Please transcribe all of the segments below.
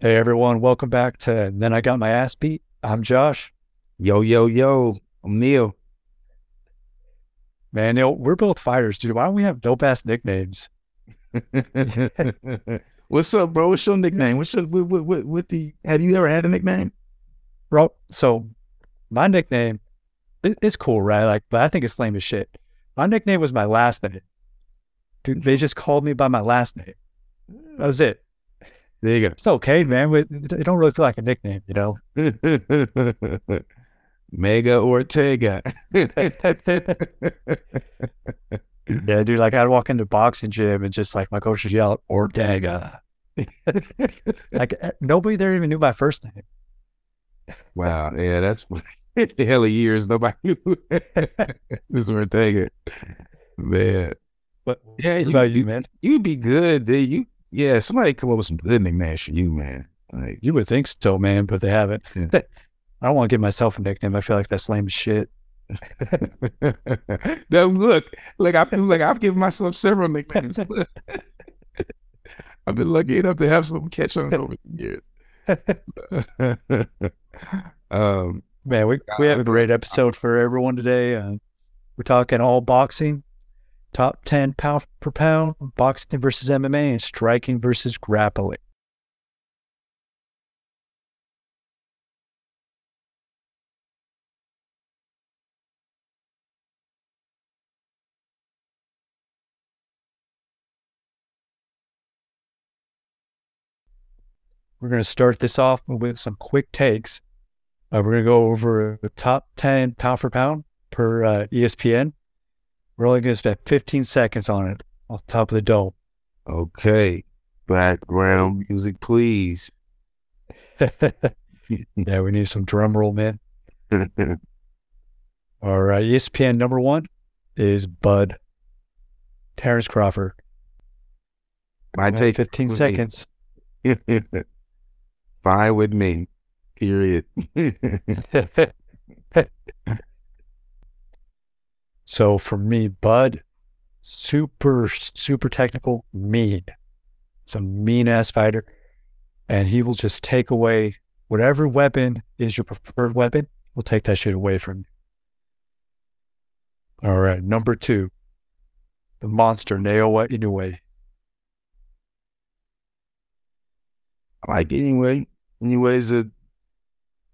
Hey everyone, welcome back to Then I Got My Ass Beat. I'm Josh. Yo, yo, yo. I'm Neil. Man, Neil, we're both fighters, dude. Why don't we have dope ass nicknames? What's up, bro? What's your nickname? What's your what, what, what, what the have you ever had a nickname? Bro, so my nickname it, it's cool, right? Like, but I think it's lame as shit. My nickname was my last name. Dude, they just called me by my last name. That was it. There you go. It's okay, man. It, it don't really feel like a nickname, you know? Mega Ortega. Yeah, dude. Like I'd walk into boxing gym and just like my coach would yell Ortega. like eh, nobody there even knew my first name. wow. Yeah, that's the hell of years. Nobody knew this Ortega. Man. But Yeah, you, about you, man? you'd be good, dude. You yeah, somebody come up with some good nicknames for you, man. Like You would think so, man, but they haven't. Yeah. I don't want to give myself a nickname. I feel like that's lame as shit. now look, like I feel like I've given myself several nicknames. I've been lucky enough to have some catch on over the years. um, Man, we, we have a great episode for everyone today. Uh, we're talking all boxing, top 10 pound per pound, boxing versus MMA, and striking versus grappling. We're going to start this off with some quick takes. Uh, we're going to go over the top 10 pound for pound per uh, ESPN. We're only going to spend 15 seconds on it off the top of the dome. okay, background music, please. yeah, we need some drum roll, man. All right. ESPN number one is Bud. Terrence Crawford. My take 15 please. seconds. Fine with me. Period. So for me, Bud, super, super technical, mean. It's a mean ass fighter. And he will just take away whatever weapon is your preferred weapon, will take that shit away from you. All right. Number two, the monster, Naoya Inoue. like anyway, anyways, a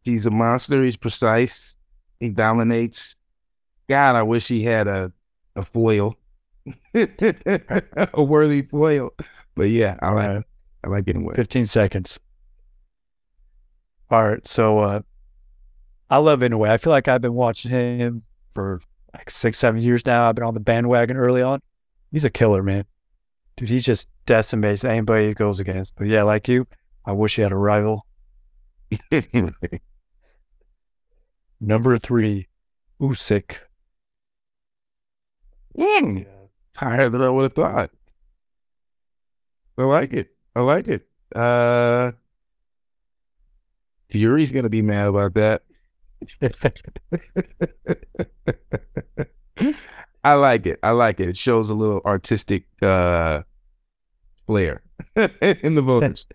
he's a monster. He's precise. He dominates. God, I wish he had a a foil, a worthy foil. But yeah, I like right. I like anyway. 15 seconds. All right. So uh, I love Inoue. I feel like I've been watching him for like six, seven years now. I've been on the bandwagon early on. He's a killer, man. Dude, he just decimates anybody he goes against. But yeah, like you, I wish he had a rival. Number three, Usyk. Mm, higher than I would have thought. I like it. I like it. Uh, Fury's gonna be mad about that. I like it. I like it. It shows a little artistic uh flair in the voters.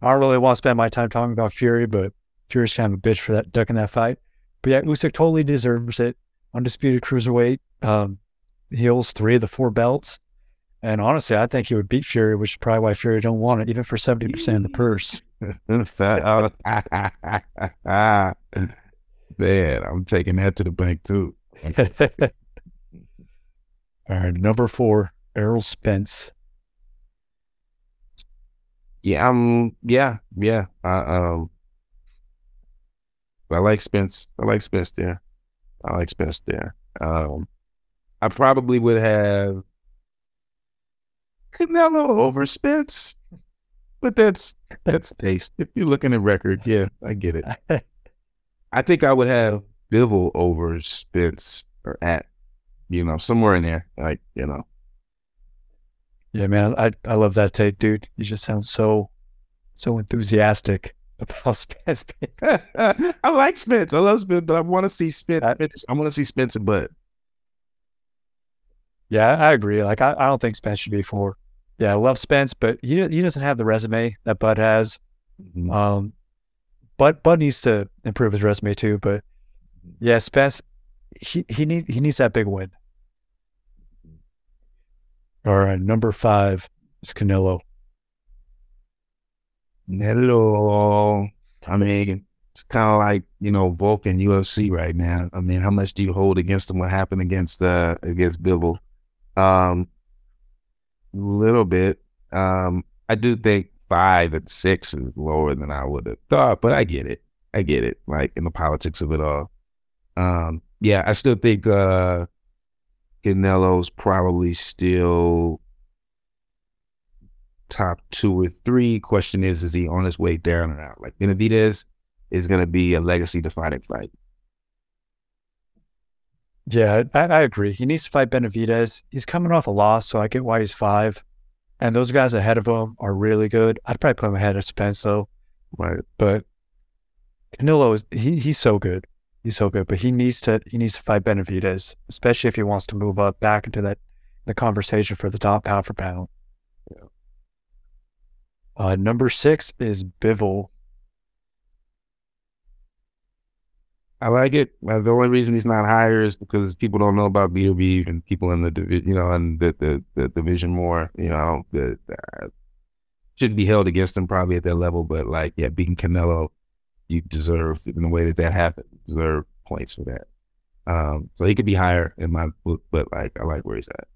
I don't really want to spend my time talking about Fury, but Fury's kind of a bitch for that ducking that fight. But yeah, Usyk totally deserves it. Undisputed cruiserweight. Um, he holds three of the four belts. And honestly, I think he would beat Fury, which is probably why Fury don't want it, even for 70% of the purse. Man, I'm taking that to the bank too. All right, number four, Errol Spence. Yeah, um, yeah, yeah. I um, I like Spence. I like Spence there. I like Spence there. Um, I probably would have Canelo over Spence, but that's that's taste. If you're looking at record, yeah, I get it. I think I would have Bivol over Spence or at, you know, somewhere in there. Like, you know, Yeah, man, I, I love that take, dude. You just sound so so enthusiastic about Spence. I like Spence. I love Spence, but I want to see Spence. I- I want to see Spence and Bud. yeah, I agree. Like I, I don't think Spence should be four. Yeah, I love Spence, but he he doesn't have the resume that Bud has. Mhm. Um, Bud Bud needs to improve his resume too. But yeah, Spence, he he needs he needs that big win. All right, number five is Canelo. Hello. I mean, it's kind of like you know Vulcan UFC right now. I mean, how much do you hold against him? What happened against uh against Bivol? Um, little bit. Um, I do think five and six is lower than I would have thought, but I get it. I get it. Like in the politics of it all. Um, yeah, I still think uh Canelo's probably still top two or three. Question is, is he on his way down or out? Like Benavidez is going to be a legacy defining fight. Yeah, I, I agree. He needs to fight Benavidez. He's coming off a loss, so I get why he's five. And those guys ahead of him are really good. I'd probably put him ahead of Spence though. Right. But Canelo is he he's so good. He's so good. But he needs to he needs to fight Benavidez, especially if he wants to move up back into that the conversation for the top pound for pound. Uh, number six is Bivol. I like it. Uh, the only reason he's not higher is because people don't know about B2B and people in the divi- you know and the, the the division more. You know, the, should be held against him probably at that level. But like, yeah, beating Canelo, you deserve in the way that that happened. Deserve points for that. Um, so he could be higher in my book, but like I like where he's at.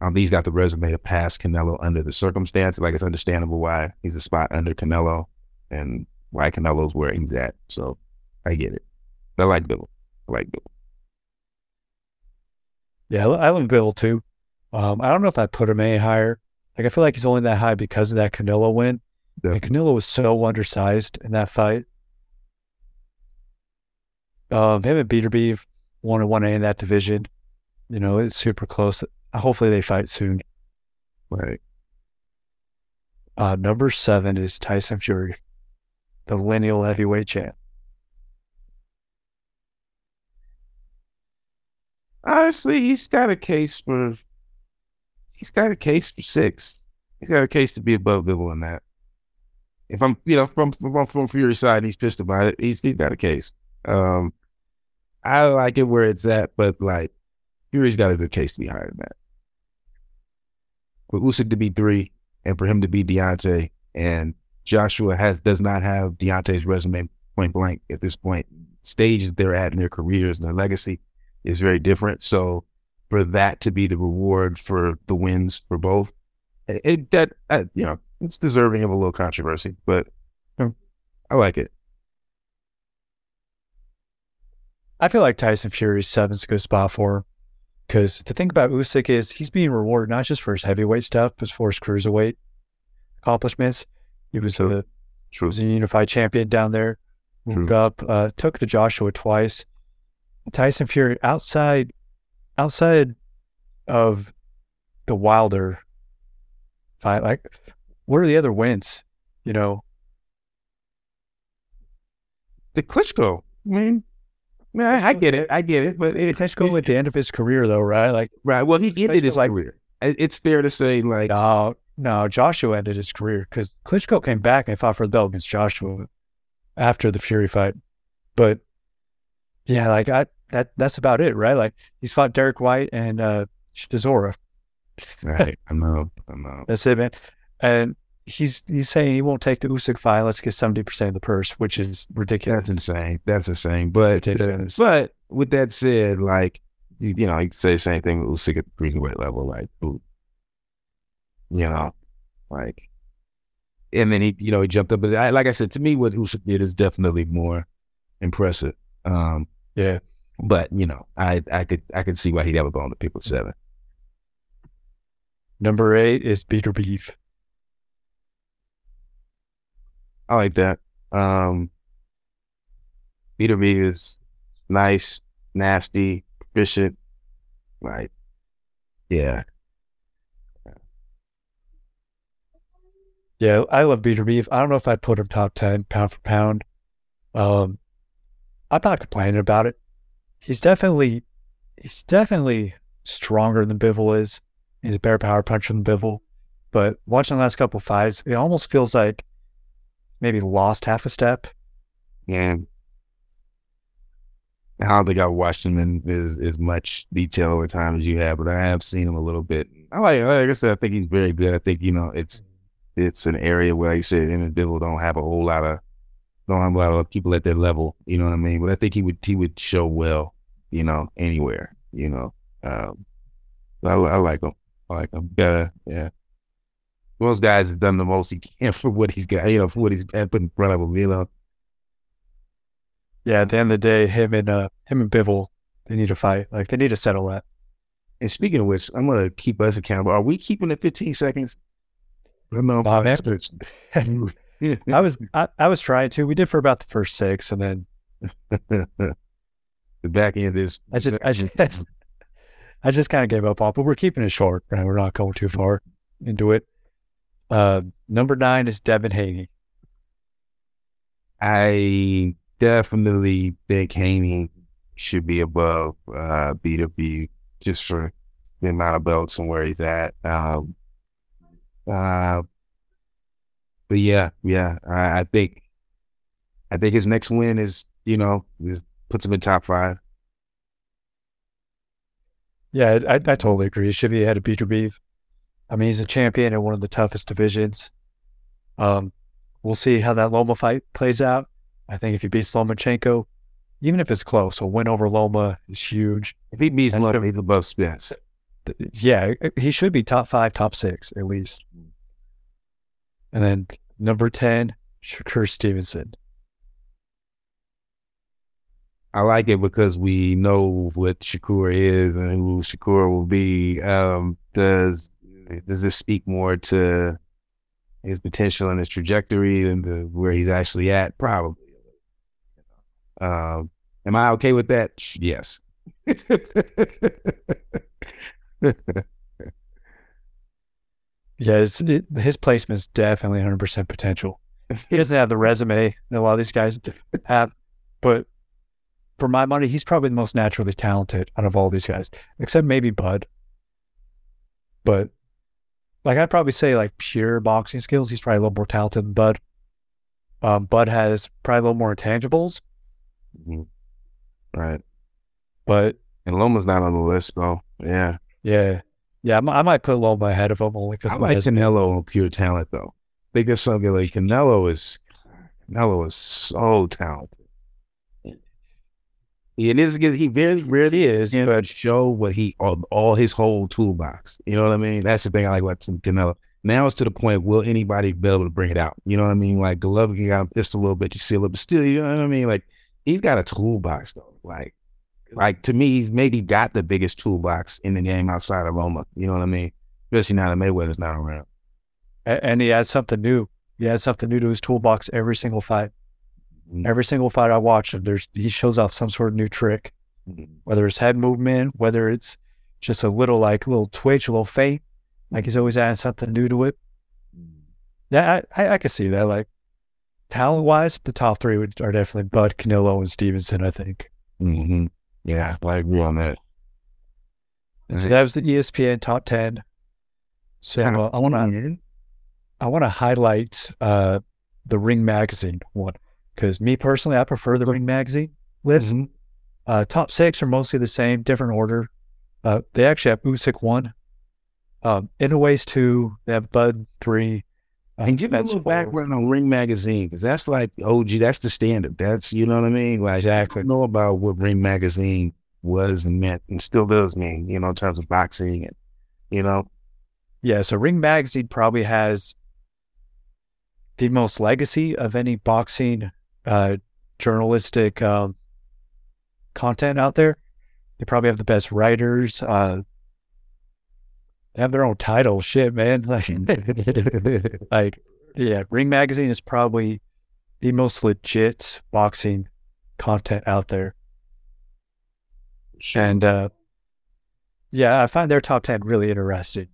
Um, he's got the resume to pass Canelo under the circumstances. Like it's understandable why he's a spot under Canelo and why Canelo's where he's at. So I get it. I like Bill. I like Bill. Yeah, I like Bill too. Um, I don't know if I put him any higher. Like I feel like he's only that high because of that Canelo win. And Canelo was so undersized in that fight. Um, him and Beterbiev one and one A in that division. You know, it's super close. Hopefully they fight soon. Right. Uh, number seven is Tyson Fury, the lineal heavyweight champ. Honestly, he's got a case for. He's got a case for six. He's got a case to be above Bivol in that. If I'm, you know, from from from Fury's side, and he's pissed about it. He's he's got a case. Um, I like it where it's at, but like Fury's got a good case to be higher than that. For Usyk to be three, and for him to be Deontay, and Joshua has does not have Deontay's resume point blank at this point. Stage that they're at in their careers and their legacy is very different. So for that to be the reward for the wins for both, it, that uh, you know it's deserving of a little controversy, but you know, I like it. I feel like Tyson Fury's seven's a good spot for him. Because the thing about Usyk is he's being rewarded not just for his heavyweight stuff, but for his cruiserweight accomplishments. He was True. the True. was a unified champion down there. Moved up, uh, took to Joshua twice. Tyson Fury outside outside of the Wilder fight, like what are the other wins? You know, The Klitschko. I mean, man, I, I get it. I get it. But it, Klitschko at the end of his career, though, right? Like, right. Well, he ended his like- career. It's fair to say, like, no, no, Joshua ended his career because Klitschko came back and fought for the belt against Joshua after the Fury fight. But yeah, like I that that's about it, right? Like he's fought Derek White and uh Chisora. right. I know. I know. That's it, man. And he's he's saying he won't take the Usyk fight. Let's get seventy percent of the purse, which is ridiculous. That's insane. That's insane. But but with that said, like you, you know, you say the same thing with Usyk at the cruiserweight level, like ooh, you know, like, and then he, you know, he jumped up. But I, like I said, to me, what Usyk did is definitely more impressive. Um, Yeah. but you know, I I could I could see why he'd have a bone to with seven. Number eight is Beterbiev. I like that. Um, Beterbiev is nice, nasty, efficient. Like, yeah, Yeah, I love Beterbiev. I don't know if I'd put him top ten pound for pound. Um, I'm not complaining about it. He's definitely he's definitely stronger than Bivol is. He's a better power puncher than Bivol. but watching the last couple fights, it almost feels like maybe lost half a step. Yeah. I don't think I've watched him in as, as much detail over time as you have, but I have seen him a little bit. I like, like I said, I think he's very good. I think, you know, it's it's an area where, like you said, individual don't have a whole lot of don't have a lot of people at their level. You know what I mean? But I think he would he would show well, you know, anywhere. You know, um, I, I like him. I like him. Yeah, yeah. Most guys has done the most he can for what he's got. You know, for what he's put in front of him. You know. Yeah, at the end of the day, him and uh him and Bivol, they need to fight. Like they need to settle that. And speaking of which, I'm gonna keep us accountable. Are we keeping the 15 seconds? No, Bob. I was I, I was trying to. We did for about the first six, and then the back end is. I just I just I just kind of gave up on, but we're keeping it short. Right? We're not going too far into it. Uh, number nine is Devin Haney. I definitely think Haney should be above uh, BW just for the amount of belts and where he's at. Um, uh, but yeah, yeah, I, I, think I think his next win is you know is, puts him in top five. Yeah, I, I totally agree. He should be ahead of Beterbiev. I mean, he's a champion in one of the toughest divisions. Um, we'll see how that Loma fight plays out. I think if he beats Lomachenko, even if it's close, a win over Loma is huge. If he beats Loma, he's above Spence. Yeah, he should be top five, top six at least. And then number 10, Shakur Stevenson. I like it because we know what Shakur is and who Shakur will be. Um, does does this speak more to his potential and his trajectory than the, where he's actually at? Probably. Um, am I okay with that? Yes. Yeah, it, his placement is definitely 100% potential. He doesn't have the resume that a lot of these guys have, but for my money, he's probably the most naturally talented out of all these guys, except maybe Bud. But like I'd probably say like pure boxing skills, he's probably a little more talented than Bud. Um, Bud has probably a little more intangibles. Mm-hmm. Right. But and Loma's not on the list though. Yeah. Yeah. Yeah, I might put Loma ahead of him only because I like Canelo on pure talent though. I think it's something like Canelo is Canelo is so talented. It is he very rarely is, you know, show what he all, all his whole toolbox. You know what I mean? That's the thing I like about Canelo. Now it's to the point, will anybody be able to bring it out? You know what I mean? Like Golovkin got him pissed a little bit, you see a little, but still, you know what I mean? Like he's got a toolbox though. Like like to me, he's maybe got the biggest toolbox in the game outside of Loma. You know what I mean? Especially now that Mayweather's not around. And he adds something new. He adds something new to his toolbox every single fight. Mm-hmm. Every single fight I watch, there's he shows off some sort of new trick, mm-hmm. whether it's head movement, whether it's just a little like a little twitch, a little feint. Like he's always adding something new to it. Mm-hmm. Yeah, I, I, I can see that. Like talent wise, the top three would, are definitely Bud, Canelo, and Stevenson. I think. Mm-hmm. Yeah, I agree on that. So that was the ESPN top ten. So uh, I want to I want to highlight uh, the Ring Magazine one because me personally, I prefer the Ring Magazine list. Mm-hmm. Uh, top six are mostly the same, different order. Uh, they actually have Usyk one, um, Inoue two, they have Bud three. Uh, and give me a little background on Ring Magazine because that's like OG. That's the standard. That's you know what I mean. Like exactly. I know about what Ring Magazine was and meant and still does mean. You know, in terms of boxing and you know. Yeah. So Ring Magazine probably has the most legacy of any boxing uh, journalistic um, content out there. They probably have the best writers. Uh, they have their own title. Shit, man. Like, like, yeah, Ring Magazine is probably the most legit boxing content out there. And uh, yeah, I find their top ten really interesting.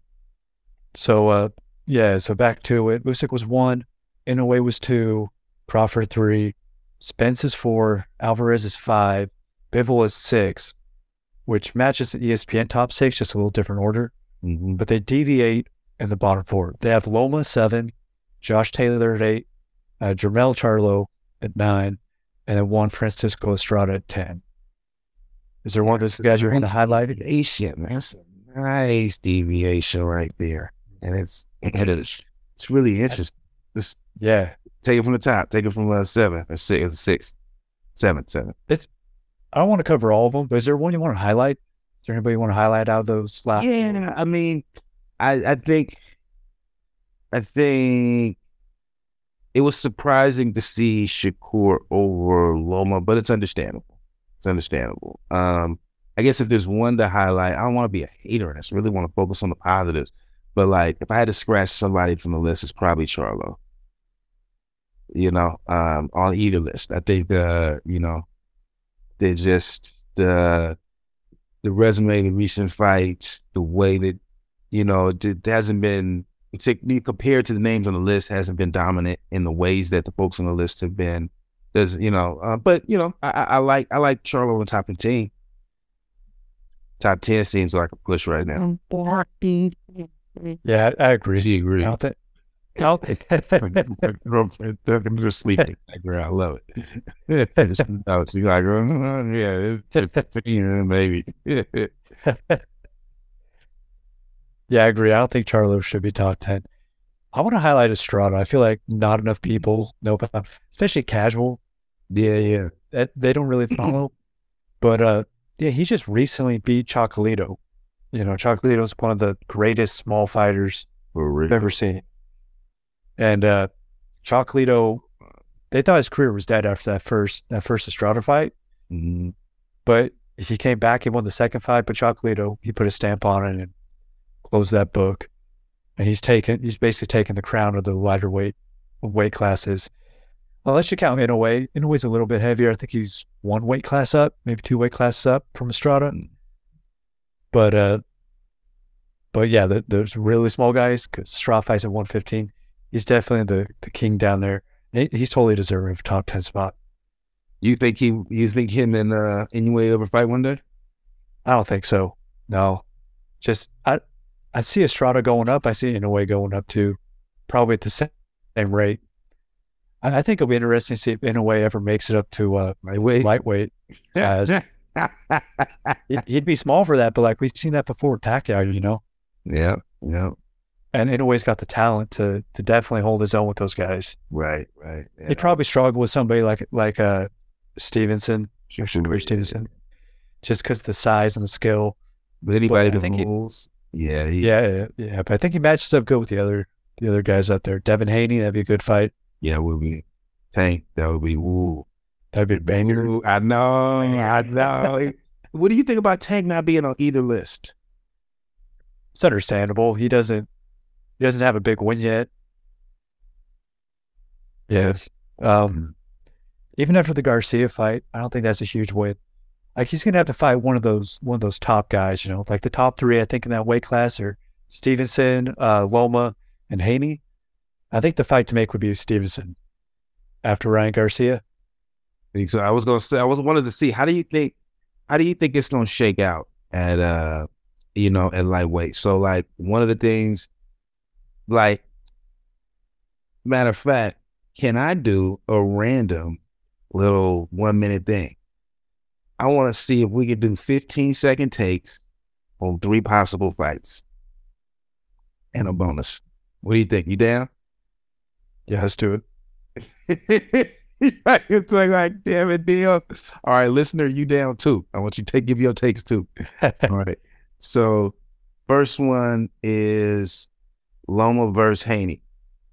So uh, yeah, so back to it. Usyk was one, Inoue was two, Crawford three, Spence is four, Alvarez is five, Bivol is six, which matches the ESPN top six, just a little different order. Mm-hmm. But they deviate in the bottom four. They have Loma seven, Josh Taylor at eight, uh, Jermell Charlo at nine, and then Juan Francisco Estrada at ten. Is there one of those guys you're going to highlight? Deviation. That's a nice deviation right there, and it's it is it's really interesting. This, Yeah, take it from the top. Take it from uh, seven or six. It's a six, seven, seven. I don't want to cover all of them, but is there one you want to highlight? Is there anybody you want to highlight out of those last? Yeah, I mean, I I think I think it was surprising to see Shakur over Loma, but it's understandable. It's understandable. Um, I guess if there's one to highlight, I don't want to be a hater and I just really want to focus on the positives. But like, if I had to scratch somebody from the list, it's probably Charlo. You know, um, on either list, I think uh, you know, they just the the resume, the recent fights, the way that you know, it, it hasn't been particularly compared to the names on the list, hasn't been dominant in the ways that the folks on the list have been. There's, you know, uh, but you know, I, I, I like I like Charlo in top fifteen. Top ten seems like a push right now. Yeah, I, I agree. She agrees. I don't think. I They're sleeping. I love it. oh, she's like, uh, yeah, it's 15, maybe. yeah, I agree. I don't think Charlo should be top ten. I want to highlight Estrada. I feel like not enough people know about, him, especially casual. yeah, yeah. That they don't really follow. but uh, yeah, he just recently beat Chocolatito. You know, Chocolatito's one of the greatest small fighters. I've ever seen. And uh Chocolatito, they thought his career was dead after that first that first Estrada fight. Mhm. But he came back and won the second fight, but Chocolatito, he put a stamp on it and closed that book. And he's taken he's basically taken the crown of the lighter weight weight classes. Unless you count Inoue. Inoue's a way. In a little bit heavier. I think he's one weight class up, maybe two weight classes up from Estrada. But uh but yeah, the, those really small guys, because Estrada fights at 115. He's definitely the, the king down there. He's totally deserving of top 10 spot. You think he? You think him and uh, Inoue ever fight one day? I don't think so. No. Just I I see Estrada going up. I see Inoue going up too. Probably at the same, same rate. I, I think it'll be interesting to see if Inoue ever makes it up to uh, My way. lightweight. as- He- He'd be small for that, but like we've seen that before, Pacquiao, you know. yeah, yeah. And Inoue's got the talent to to definitely hold his own with those guys. Right, right. Yeah. He'd probably struggle with somebody like like uh Stevenson, Shakur Stevenson, just because the size and the skill. But anybody But that think he- yeah, he, Yeah, yeah. But I think he matches up good with the other the other guys out there. Devin Haney, that'd be a good fight. yeah, would be Tank. That would be ooh. That'd be banger. Ooh, I know, I know. what do you think about Tank not being on either list? It's understandable. He doesn't he doesn't have a big win yet. Yes. Um even after the Garcia fight, I don't think that's a huge win. Like he's gonna have to fight one of those one of those top guys, you know, like the top three I think in that weight class are Stevenson, uh, Loma, and Haney. I think the fight to make would be Stevenson after Ryan Garcia. think So I was gonna say I was wanted to see how do you think how do you think it's gonna shake out at uh you know at lightweight. So like one of the things like matter of fact, can I do a random little one minute thing? I want to see if we could do 15 second takes on three possible fights and a bonus. What do you think? You down? Yeah, let's do it. it's like, like, damn it, deal. All right, listener, you down too. I want you to take give your takes too. All right. So, first one is Loma versus Haney.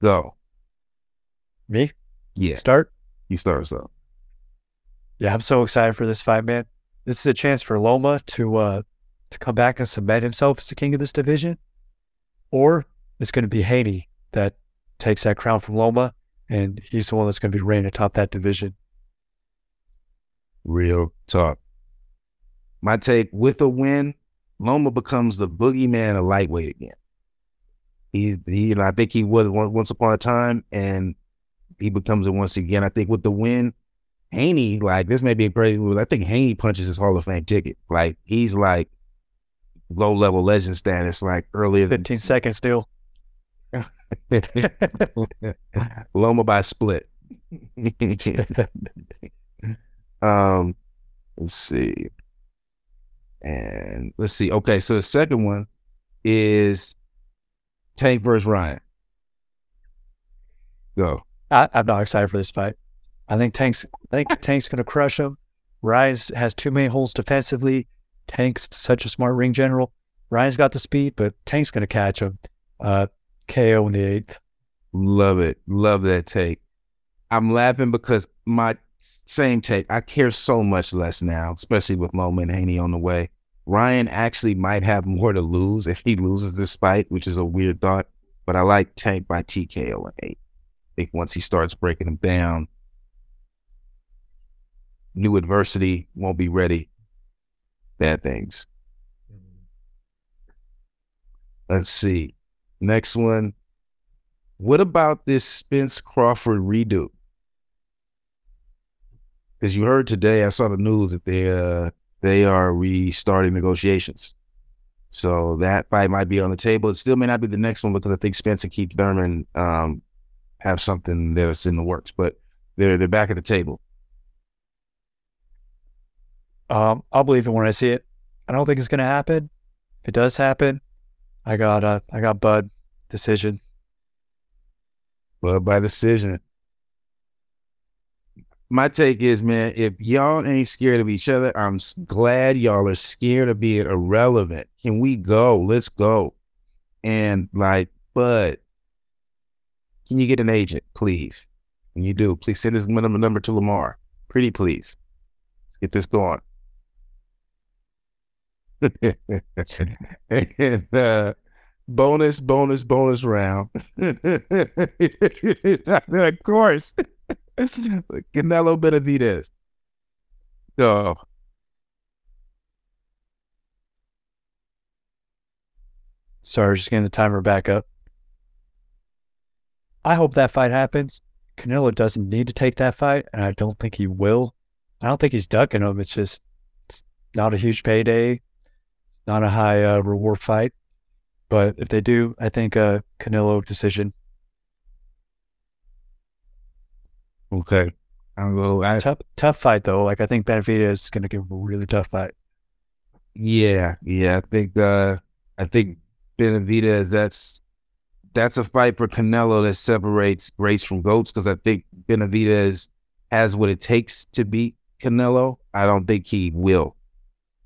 Go. Me? Yeah, Start? you start us up. Yeah, I'm so excited for this fight, man. This is a chance for Loma to uh to come back and cement himself as the king of this division. Or it's gonna be Haney that takes that crown from Loma and he's the one that's gonna be reigning atop that division. Real talk. My take with a win, Loma becomes the boogeyman of lightweight again. He's, he, you know, I think he was once upon a time, and he becomes it once again. I think with the win, Haney, like this may be a crazy move. I think Haney punches his Hall of Fame ticket. Like he's like low level legend status, like earlier than 15 seconds still. Loma by split. um, let's see. And let's see. Okay, so the second one is Tank versus Ryan. Go. I, I'm not excited for this fight. I think Tank's I think Tank's gonna crush him. Ryan's has too many holes defensively. Tank's such a smart ring general. Ryan's got the speed, but Tank's gonna catch him. Uh, KO in the eighth. Love it. Love that take. I'm laughing because my same take. I care so much less now, especially with Loma and Haney on the way. Ryan actually might have more to lose if he loses this fight, which is a weird thought. But I like Tank by TKO in eight. I think once he starts breaking him down, new adversity won't be ready. Bad things. Let's see. Next one. What about this Spence Crawford redo? Because you heard today, I saw the news that they uh, they are restarting negotiations. So that fight might be on the table. It still may not be the next one because I think Spence and Keith Thurman um, have something that's in the works, but they're they're back at the table. Um, I'll believe it when I see it. I don't think it's gonna happen. If it does happen, I got uh, I got Bud decision. Bud by decision. My take is, man, if y'all ain't scared of each other, I'm glad y'all are scared of being irrelevant. Can we go? Let's go. And like, but can you get an agent, please? When you do, please send this number number to Lamar. Pretty please. Let's get this going. and, uh, bonus, bonus, bonus round. of course. Canelo Benavidez. Oh. Sorry, just getting the timer back up. I hope that fight happens. Canelo doesn't need to take that fight, and I don't think he will. I don't think he's ducking him. It's just it's not a huge payday, not a high uh, reward fight. But if they do, I think a uh, Canelo decision. Okay. I'll go. I, tough, tough fight though. Like I think Benavidez is going to give him a really tough fight. Yeah, yeah. I think. uh I think Benavidez. That's that's a fight for Canelo that separates greats from goats because I think Benavidez has what it takes to beat Canelo. I don't think he will.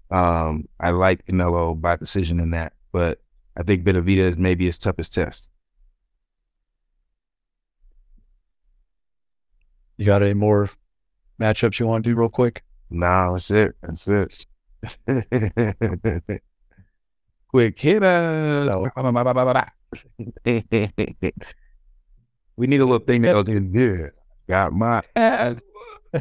Um, I like Canelo by decision in that, but I think Benavidez may be his toughest test. You got any more matchups you want to do real quick? Nah, that's it. That's it. quick hit No. we need a little thing that'll do good. Got my ass.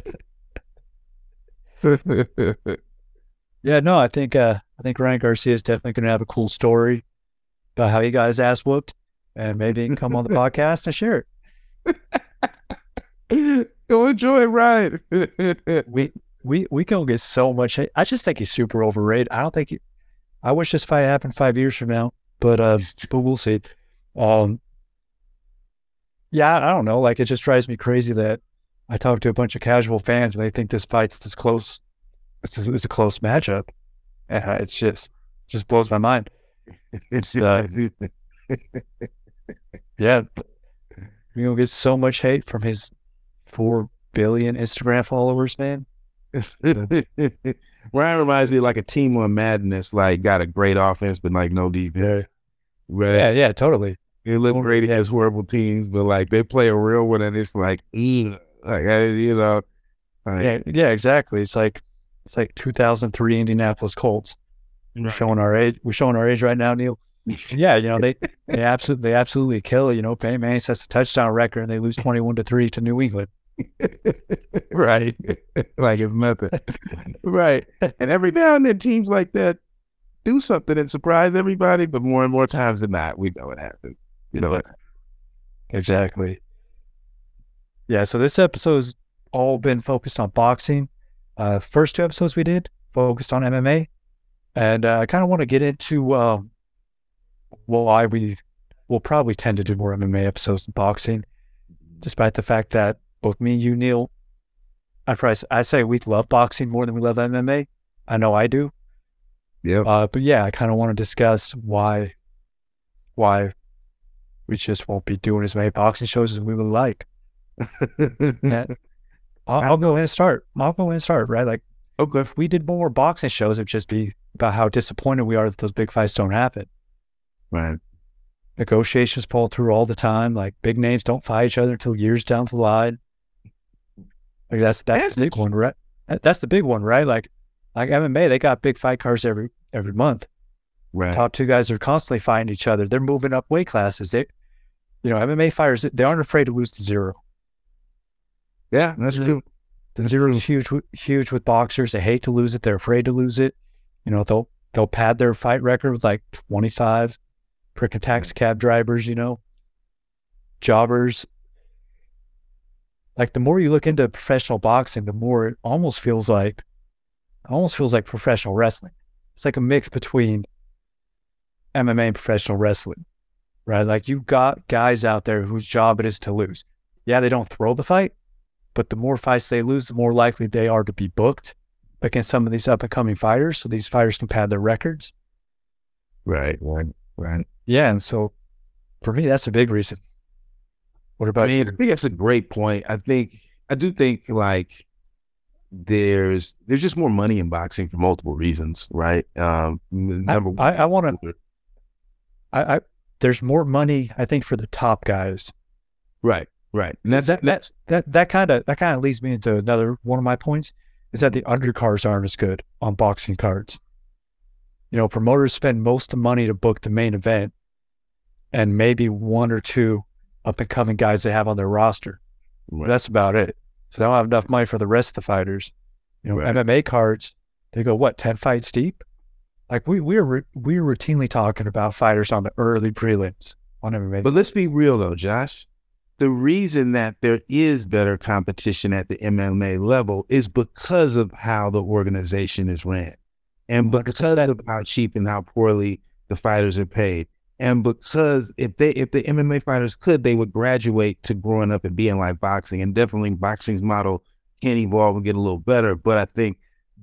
yeah, no, I think uh, I think Ryan Garcia is definitely going to have a cool story about how he got his ass whooped, and maybe he can come on the podcast and share it. Go enjoy Ryan. we we we can get so much. Hate. I just think he's super overrated. I don't think. He, I wish this fight happened five years from now, but uh, but we'll see. Um, yeah, I don't know. Like it just drives me crazy that I talk to a bunch of casual fans and they think this fight's as close. It's a, it's a close matchup. And it's just just blows my mind. It's uh, yeah, we gonna get so much hate from his four billion Instagram followers, man. Ryan reminds me like a team on Madden, like got a great offense but like no defense. Right? Yeah, yeah, totally. They look great against horrible teams, but like they play a real one, and it's like, like you know, like, yeah, yeah, exactly. It's like it's like 2003 Indianapolis Colts. We're showing our age. We're showing our age right now, Neil. yeah, you know they they absolutely they absolutely kill. You know, Peyton Manning sets a touchdown record, and they lose 21 to three to New England. right, like it's nothing. right, and every now and then teams like that do something and surprise everybody, but more and more times than not, we know what happens. You know what? Exactly. Yeah, so this episode's all been focused on boxing. Uh, first two episodes we did focused on MMA, and uh, I kind of want to get into um, why we we'll probably tend to do more MMA episodes than boxing, despite the fact that both me and you, Neil, I probably I say we love boxing more than we love MMA. I know I do. Yeah. Uh, but yeah, I kind of want to discuss why why we just won't be doing as many boxing shows as we would like. Yeah. I'll, I'll go ahead and start. I'll go ahead and start. Right, like okay. if we did more boxing shows, it'd just be about how disappointed we are that those big fights don't happen. Right. Negotiations fall through all the time. Like big names don't fight each other until years down the line. Like that's that's the big one, right? That's the big one, right? Like like MMA, they got big fight cards every every month. Right. Top two guys are constantly fighting each other. They're moving up weight classes. They, you know, MMA fighters they aren't afraid to lose to zero. Yeah, that's true. The zero is huge, huge with boxers. They hate to lose it. They're afraid to lose it. You know, they'll they'll pad their fight record with like twenty five freaking taxi cab drivers. You know, jobbers. Like the more you look into professional boxing, the more it almost feels like, almost feels like professional wrestling. It's like a mix between MMA and professional wrestling, right? Like you've got guys out there whose job it is to lose. Yeah, they don't throw the fight, but the more fights they lose, the more likely they are to be booked against some of these up and coming fighters. So these fighters can pad their records. Right. Right. Right. Yeah. And so for me, that's a big reason. What I about mean, I think that's a great point. I think I do think like there's there's just more money in boxing for multiple reasons, right? Um, n- I, number one, I, I want to, I, I, there's more money, I think, for the top guys. right, right. And that's that, that's that's, that, that kind of, that kind of leads me into another one of my points is that the undercards aren't as good on boxing cards. You know, promoters spend most of the money to book the main event and maybe one or two up and coming guys they have on their roster. right. That's about it. So they don't have enough money for the rest of the fighters. You know, Right. MMA cards, they go what ten fights deep. Like we we're we're routinely talking about fighters on the early prelims on MMA. But let's be real though, Josh. The reason that there is better competition at the MMA level is because of how the organization is ran. And because of how cheap and how poorly the fighters are paid. And because if they if the MMA fighters could, they would graduate to growing up and being like boxing. And definitely boxing's model can evolve and get a little better. But I think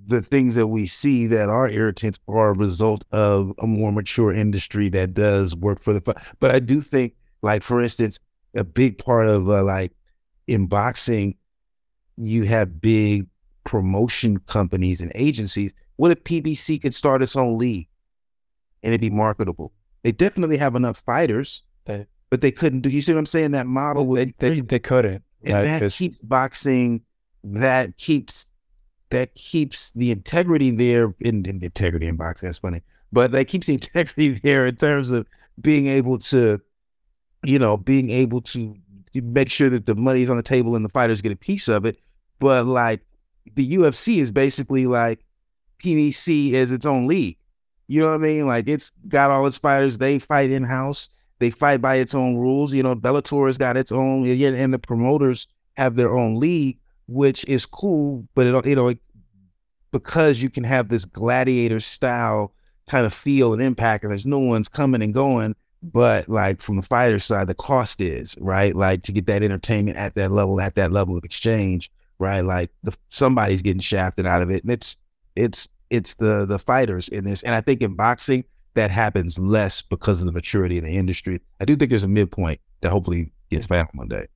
the things that we see that are irritants are a result of a more mature industry that does work for the. But I do think, like for instance, a big part of uh, like in boxing, you have big promotion companies and agencies. What if PBC could start its own league and it'd be marketable? They definitely have enough fighters, They- but they couldn't do. You see what I'm saying? That model would they, they, they couldn't. and right? that keeps boxing. That keeps that keeps the integrity there in, in integrity in boxing. That's funny, but that keeps the integrity there in terms of being able to, you know, being able to make sure that the money's on the table and the fighters get a piece of it. But like the UFC is basically like PBC is its own league. You know what I mean? Like it's got all its fighters. They fight in house. They fight by its own rules. You know, Bellator has got its own, and the promoters have their own league, which is cool. But it, you know, because you can have this gladiator style kind of feel and impact, and there's no one's coming and going. But like from the fighter side, the cost is right. Like to get that entertainment at that level, at that level of exchange, right? Like the somebody's getting shafted out of it, and it's it's it's the the fighters in this. And I think in boxing that happens less because of the maturity of the industry. I do think there's a midpoint that hopefully gets found one day.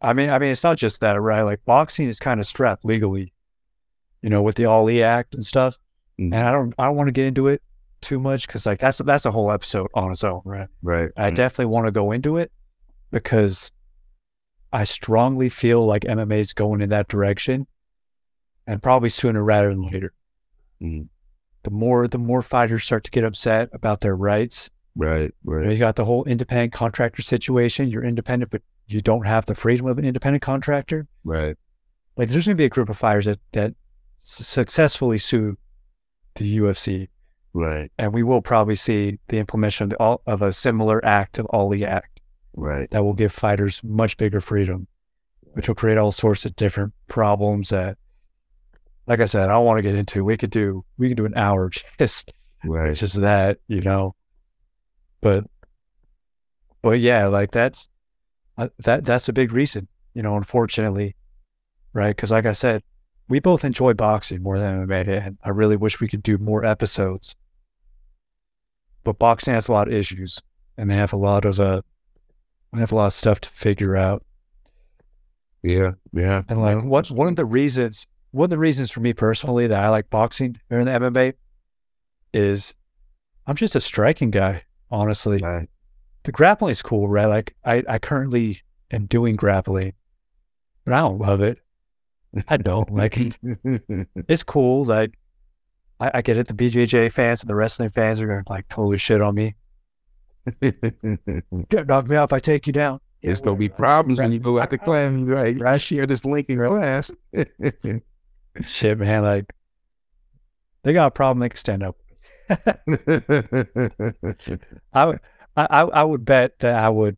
I mean, I mean, it's not just that, right? Like boxing is kind of strapped legally, you know, with the Ali Act and stuff. Mhm. And I don't, I don't want to get into it too much because like that's that's a whole episode on its own, right? Right. I definitely want to go into it because I strongly feel like MMA is going in that direction, and probably sooner rather than later. Mhm. The more the more fighters start to get upset about their rights, Right. you, know, you got the whole independent contractor situation. You're independent, but you don't have the freedom of an independent contractor. Right. Like there's going to be a group of fighters that that s- successfully sue the UFC, Right. and we will probably see the implementation of, the, all, of a similar act to the Ali Act Right. that will give fighters much bigger freedom, which will create all sorts of different problems that, like I said, I don't want to get into. We could do we could do an hour just Right. just that, you know. But But yeah, like that's uh, that that's a big reason, you know. Unfortunately, right? Because like I said, we both enjoy boxing more than MMA, and I really wish we could do more episodes. But boxing has a lot of issues, and they have a lot of uh, they have a lot of stuff to figure out. Yeah, yeah. And like, what's one of the reasons? One of the reasons for me personally that I like boxing or in the MMA is I'm just a striking guy, honestly. Right. The grappling is cool, right? Like I, I currently am doing grappling, but I don't love it. I don't like it. It's cool. Like I, I get it. The BJJ fans and the wrestling fans are gonna like totally shit on me. Knock me if I take you down. It's gonna be problems when you go out the class, right? I share this link in class. Shit, man. Like they got a problem. They can stand up. I would, I, I would bet that I would,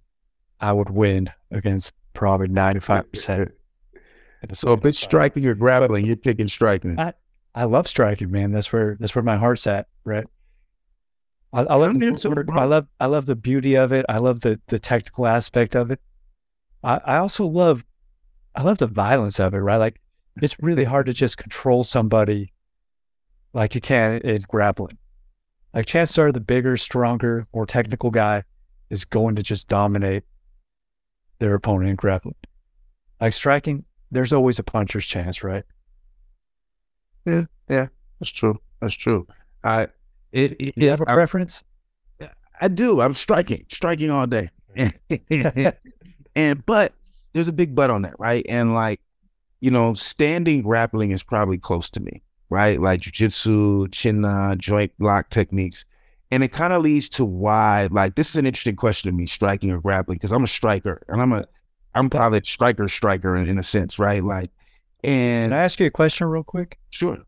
I would win against probably ninety five percent. So if it's striking or grappling, you're picking striking. I, I love striking, man. That's where that's where my heart's at, right? I, I love the into it, footwork. bro. I love I love the beauty of it. I love the the technical aspect of it. I, I also love I love the violence of it, right? Like it's really hard to just control somebody like you can in grappling. Like chances are the bigger, stronger, more technical guy is going to just dominate their opponent in grappling. Like striking, there's always a puncher's chance, right? Yeah, yeah, that's true. That's true. I it, it You have a I, preference? I do. I'm striking, striking all day. and but there's a big but on that, right? And like, you know, standing grappling is probably close to me, right? Like jujitsu, chin uh, joint lock techniques. And it kind of leads to why, like, this is an interesting question to me, striking or grappling, because I'm a striker and I'm a I'm probably a striker striker in, in a sense, right? Like, Can and I ask you a question real quick? sure.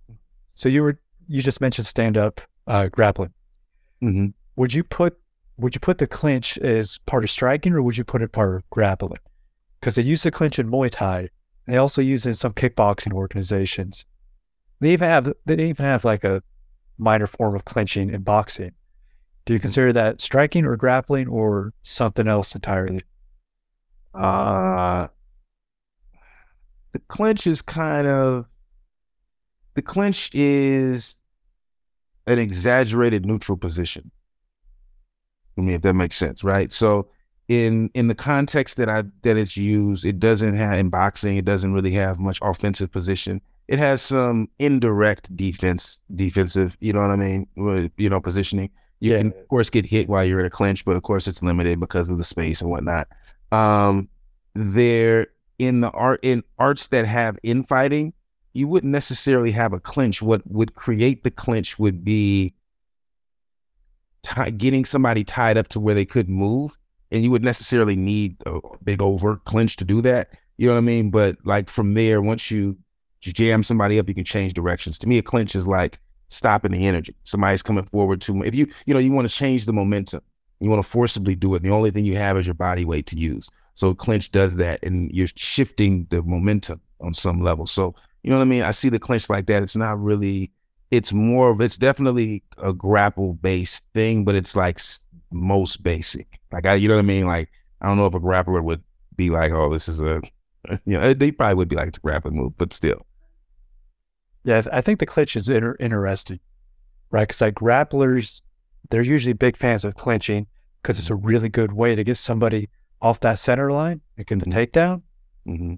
So you were you just mentioned stand up uh, grappling. hmm Would you put would you put the clinch as part of striking or would you put it part of grappling? Because they use the clinch in Muay Thai. They also use it in some kickboxing organizations. They even have they even have like a minor form of clinching in boxing. Do you consider that striking or grappling or something else entirely? Uh, the clinch is kind of the clinch is an exaggerated neutral position. I mean, if that makes sense, right? So in in the context that I that it's used, it doesn't have in boxing, it doesn't really have much offensive position. It has some indirect defense, defensive, you know what I mean? Well, You know, positioning. You Yeah. can of course get hit while you're in a clinch, but of course it's limited because of the space and whatnot. Um there in the art in arts that have infighting, you wouldn't necessarily have a clinch. What would create the clinch would be ti getting somebody tied up to where they couldn't move, and you would necessarily need a big over clinch to do that. You know what I mean? But like from there, once you, jam somebody up, you can change directions. To me, a clinch is like stopping the energy. Somebody's coming forward too. mu- If you you know you want to change the momentum, you want to forcibly do it. The only thing you have is your body weight to use. So a clinch does that, and you're shifting the momentum on some level. So you know what I mean? I see the clinch like that. It's not really. It's more of. It's definitely a grapple based thing, but it's like most basic. Like I, you know what I mean? Like I don't know if a grappler would be like, oh, this is a. You know, they probably would be like it's a grappling move, but still. Yeah, I think the clinch is inter- interesting, right? Because like grapplers, they're usually big fans of clinching because it's a really good way to get somebody off that center line and get the Mhm. takedown. hmm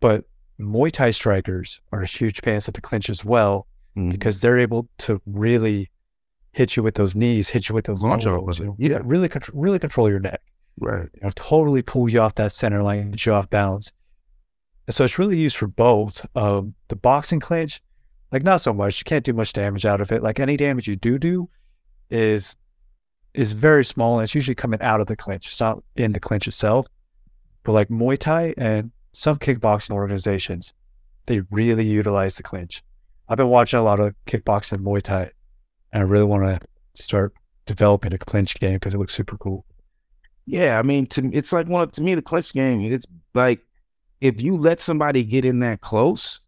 But Muay Thai strikers are huge fans of the clinch as well Mhm. because they're able to really hit you with those knees, hit you with those Launch elbows, you know, Yeah. really, contr- really control your neck. Right. You know, totally pull you off that center line, get you off balance. And so it's really used for both. Um, the boxing clinch, like not so much. You can't do much damage out of it. Like any damage you do do is is very small and it's usually coming out of the clinch. It's not in the clinch itself. But like Muay Thai and some kickboxing organizations, they really utilize the clinch. I've been watching a lot of kickboxing and Muay Thai, and I really want to start developing a clinch game because it looks super cool. Yeah, I mean, to it's like one of to me the clinch game. It's like if you let somebody get in that close,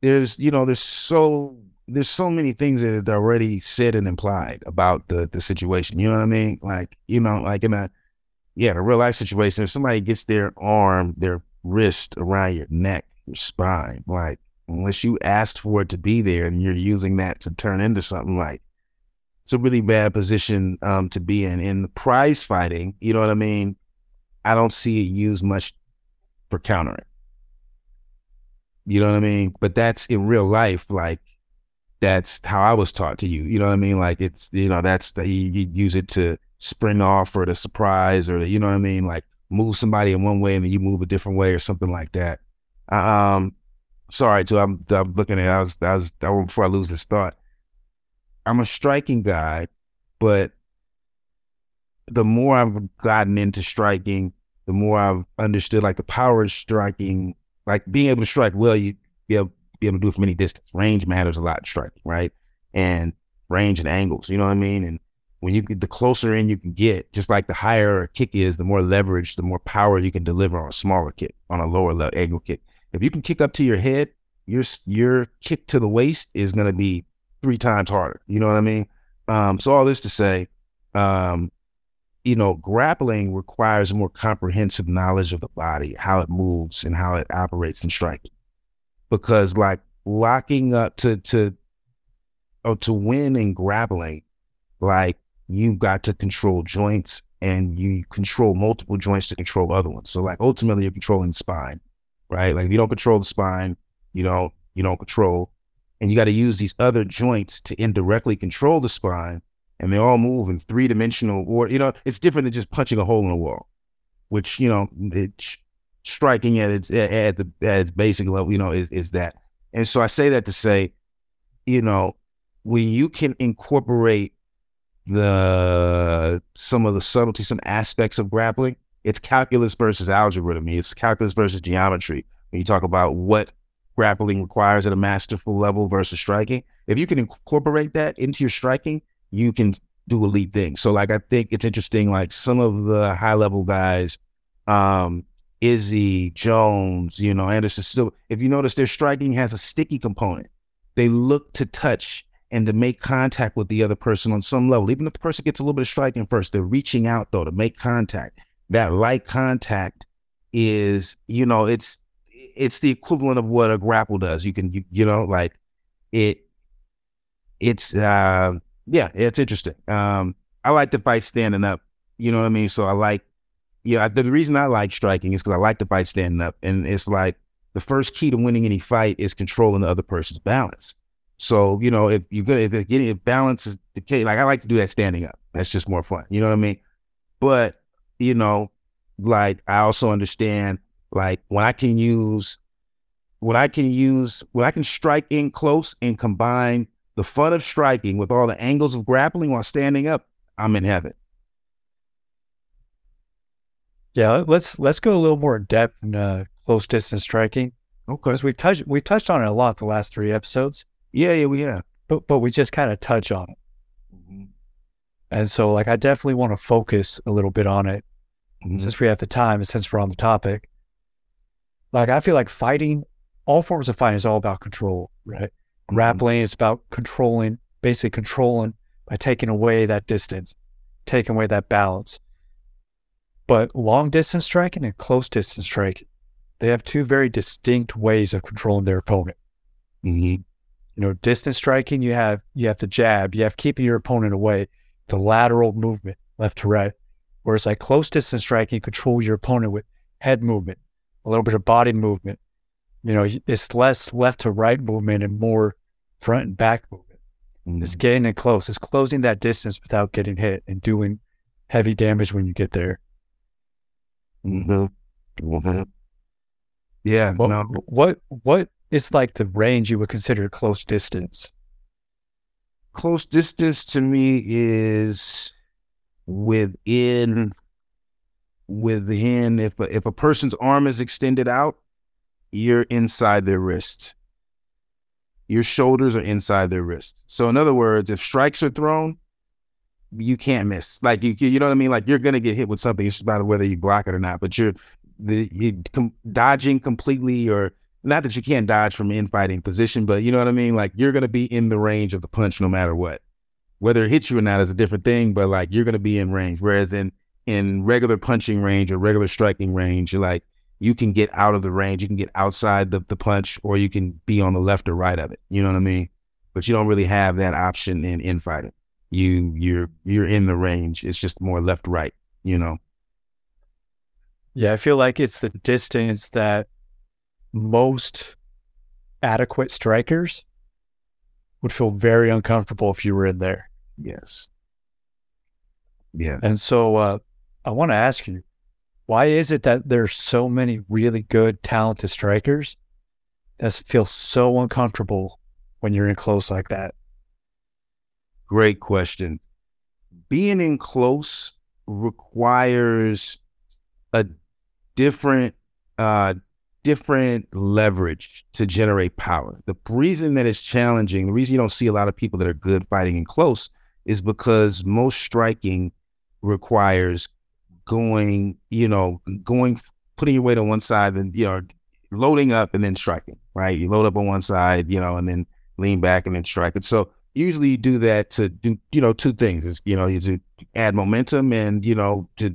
there's you know there's so there's so many things that are already said and implied about the the situation. You know what I mean? Like you know, like in a yeah, in a real life situation, if somebody gets their arm, their wrist around your neck, your spine, like unless you asked for it to be there and you're using that to turn into something like it's a really bad position um, to be in. In prize fighting, you know what I mean? I don't see it used much for countering. You know what I mean? But that's in real life, like that's how I was taught to you. You know what I mean? Like it's you know that's that you, you use it to spring off or to surprise or to, you know what I mean? Like move somebody in one way and then you move a different way or something like that. Um, sorry, too. I'm I'm looking at. I was I was I, before I lose this thought. I'm a striking guy, but the more I've gotten into striking, the more I've understood like the power of striking, like being able to strike well, you be able, be able to do it from any distance. Range matters a lot in striking, right? And range and angles, you know what I mean? And when you the closer in you can get, just like the higher a kick is, the more leverage, the more power you can deliver on a smaller kick, on a lower level angle kick. If you can kick up to your head, your your kick to the waist is going to be three times harder. You know what I mean? Um, so all this to say, um, you know, grappling requires a more comprehensive knowledge of the body, how it moves and how it operates in striking. Because like locking up to to or oh, to win in grappling, like you've got to control joints and you control multiple joints to control other ones. So like ultimately you're controlling the spine, right? Like if you don't control the spine, you don't you don't control. And you got to use these other joints to indirectly control the spine. And they all move in three dimensional or you know, it's different than just punching a hole in a wall, which, you know, it's striking at its at the at its basic level, you know, is is that. And so I say that to say, you know, when you can incorporate the some of the subtlety, some aspects of grappling. It's calculus versus algebra to me. It's calculus versus geometry. When you talk about what grappling requires at a masterful level versus striking, if you can incorporate that into your striking, you can do elite things. So, like, I think it's interesting. Like some of the high level guys, um, Izzy Jones, you know, Anderson Silva. If you notice, their striking has a sticky component. They look to touch and to make contact with the other person on some level. Even if the person gets a little bit of striking first, they're reaching out though to make contact. That light contact is, you know, it's it's the equivalent of what a grapple does. You can, you, you know, like it. It's uh, yeah, it's interesting. Um, I like to fight standing up. You know what I mean? So I like, yeah. The reason I like striking is because I like to fight standing up, and it's like the first key to winning any fight is controlling the other person's balance. So, you know, if you're good, if getting if balance is the case, like I like to do that standing up. That's just more fun. You know what I mean? But, you know, like I also understand like when I can use when I can use when I can strike in close and combine the fun of striking with all the angles of grappling while standing up, I'm in heaven. Yeah, let's let's go a little more in depth in uh, close distance striking. Okay, because we've touched we've touched on it a lot the last three episodes. Yeah, yeah, we have. But but we just kind of touch on it. Mm-hmm. And so like I definitely want to focus a little bit on it mm-hmm. since we have the time and since we're on the topic. Like I feel like fighting, all forms of fighting is all about control, right? Mm-hmm. Grappling is about controlling, basically controlling by taking away that distance, taking away that balance. But long distance striking and close distance striking, they have two very distinct ways of controlling their opponent. Mm-hmm. You know, distance striking, you have you have the jab, you have keeping your opponent away, the lateral movement, left to right. Whereas like close distance striking, you control your opponent with head movement, a little bit of body movement. You know, it's less left to right movement and more front and back movement. Mm-hmm. It's getting it close. It's closing that distance without getting hit and doing heavy damage when you get there. Mm-hmm. Mm-hmm. Yeah. What, no. what what it's like the range you would consider close distance. Close distance to me is within within if a, if a person's arm is extended out, you're inside their wrist. Your shoulders are inside their wrist. So in other words, if strikes are thrown, you can't miss. Like you, you know what I mean. Like you're gonna get hit with something. It's about whether you block it or not. But you're the you com- dodging completely or not that you can't dodge from infighting position, but you know what I mean? Like you're gonna be in the range of the punch no matter what. Whether it hits you or not is a different thing, but like you're gonna be in range. Whereas in in regular punching range or regular striking range, you're like you can get out of the range, you can get outside the, the punch, or you can be on the left or right of it. You know what I mean? But you don't really have that option in infighting. You you're you're in the range. It's just more left right. You know. Yeah, I feel like it's the distance that most adequate strikers would feel very uncomfortable if you were in there. Yes. Yeah. And so uh, I want to ask you, why is it that there's so many really good, talented strikers that feel so uncomfortable when you're in close like that? Great question. Being in close requires a different uh different leverage to generate power. The reason that it's challenging, the reason you don't see a lot of people that are good fighting in close is because most striking requires going, you know, going, putting your weight on one side and, you know, loading up and then striking, right? You load up on one side, you know, and then lean back and then strike it. So usually you do that to do, you know, two things is, you know, you to add momentum and, you know, to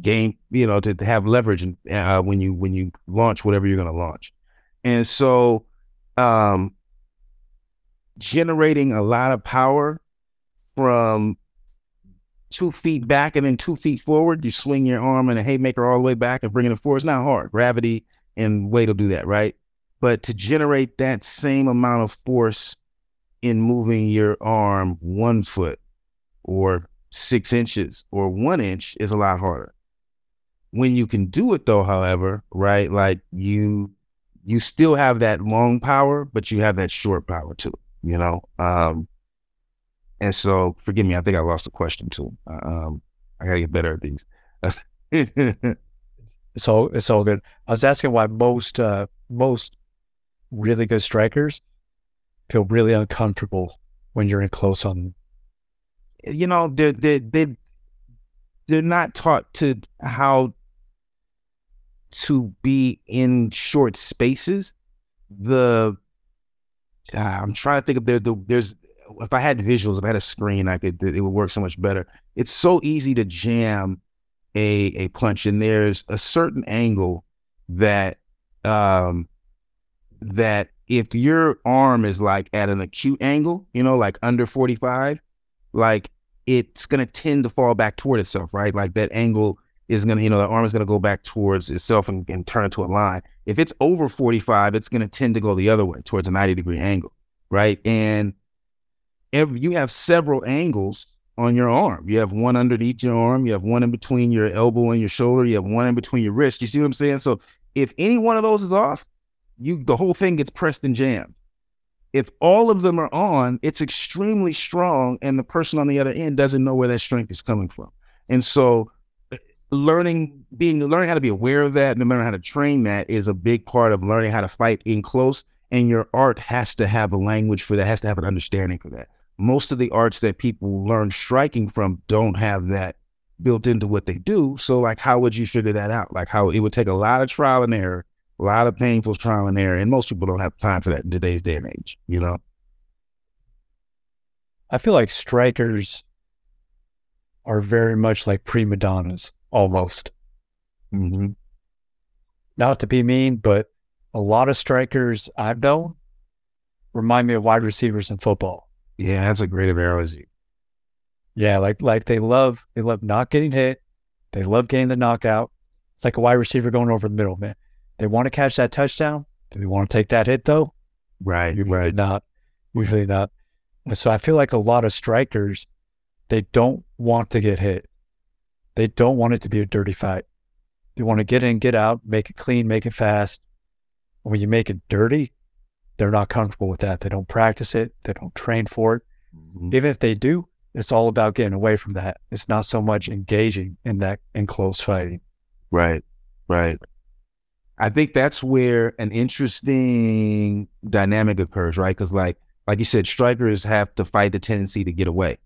gain, you know, to have leverage uh, when you, when you launch whatever you're going to launch. And so, um, generating a lot of power from two feet back and then two feet forward. You swing your arm and a haymaker all the way back and bring it forward. It's not hard. Gravity and weight will do that, right? But to generate that same amount of force in moving your arm one foot or six inches or one inch is a lot harder. When you can do it though, however, right? Like you you still have that long power, but you have that short power too, you know? Um, and so, forgive me, I think I lost the question too. Uh, um, I gotta get better at these. it's all it's all good. I was asking why most uh, most really good strikers feel really uncomfortable when you're in close on them. You know, they they they they're not taught to how to be in short spaces. The uh, I'm trying to think of there. The, there's if I had visuals, if I had a screen, I could it would work so much better. It's so easy to jam a a punch, and there's a certain angle that um that if your arm is like at an acute angle, you know, like under 45, like it's gonna tend to fall back toward itself, right? Like that angle is gonna, you know, the arm is gonna go back towards itself and, and turn into a line. If it's over 45, it's gonna tend to go the other way towards a 90 degree angle, right? And every, you have several angles on your arm. You have one underneath your arm. You have one in between your elbow and your shoulder. You have one in between your wrist. You see what I'm saying? So if any one of those is off, you the whole thing gets pressed and jammed. If all of them are on, it's extremely strong, and the person on the other end doesn't know where that strength is coming from. And so uh, learning being learning how to be aware of that and learning how to train that is a big part of learning how to fight in close and your art has to have a language for that has to have an understanding for that most of the arts that people learn striking from don't have that built into what they do. So, like, how would you figure that out? Like, how it would take a lot of trial and error, a lot of painful trial and error, and most people don't have time for that in today's day and age. You know, I feel like strikers are very much like prima donnas, almost. Mm-hmm. Not to be mean, but a lot of strikers I've known remind me of wide receivers in football. Yeah, that's a great of analogy. Yeah, like like they love they love not getting hit. They love getting the knockout. It's like a wide receiver going over the middle, man. They want to catch that touchdown. Do they want to take that hit though? Right, Usually right. not. Usually not. And so I feel like a lot of strikers, they don't want to get hit. They don't want it to be a dirty fight. They want to get in, get out, make it clean, make it fast. When you make it dirty, they're not comfortable with that. They don't practice it. They don't train for it. Mm-hmm. Even if they do, it's all about getting away from that. It's not so much engaging in that in close fighting. Right, right. I think that's where an interesting dynamic occurs, right? Because, like, like you said, strikers have to fight the tendency to get away.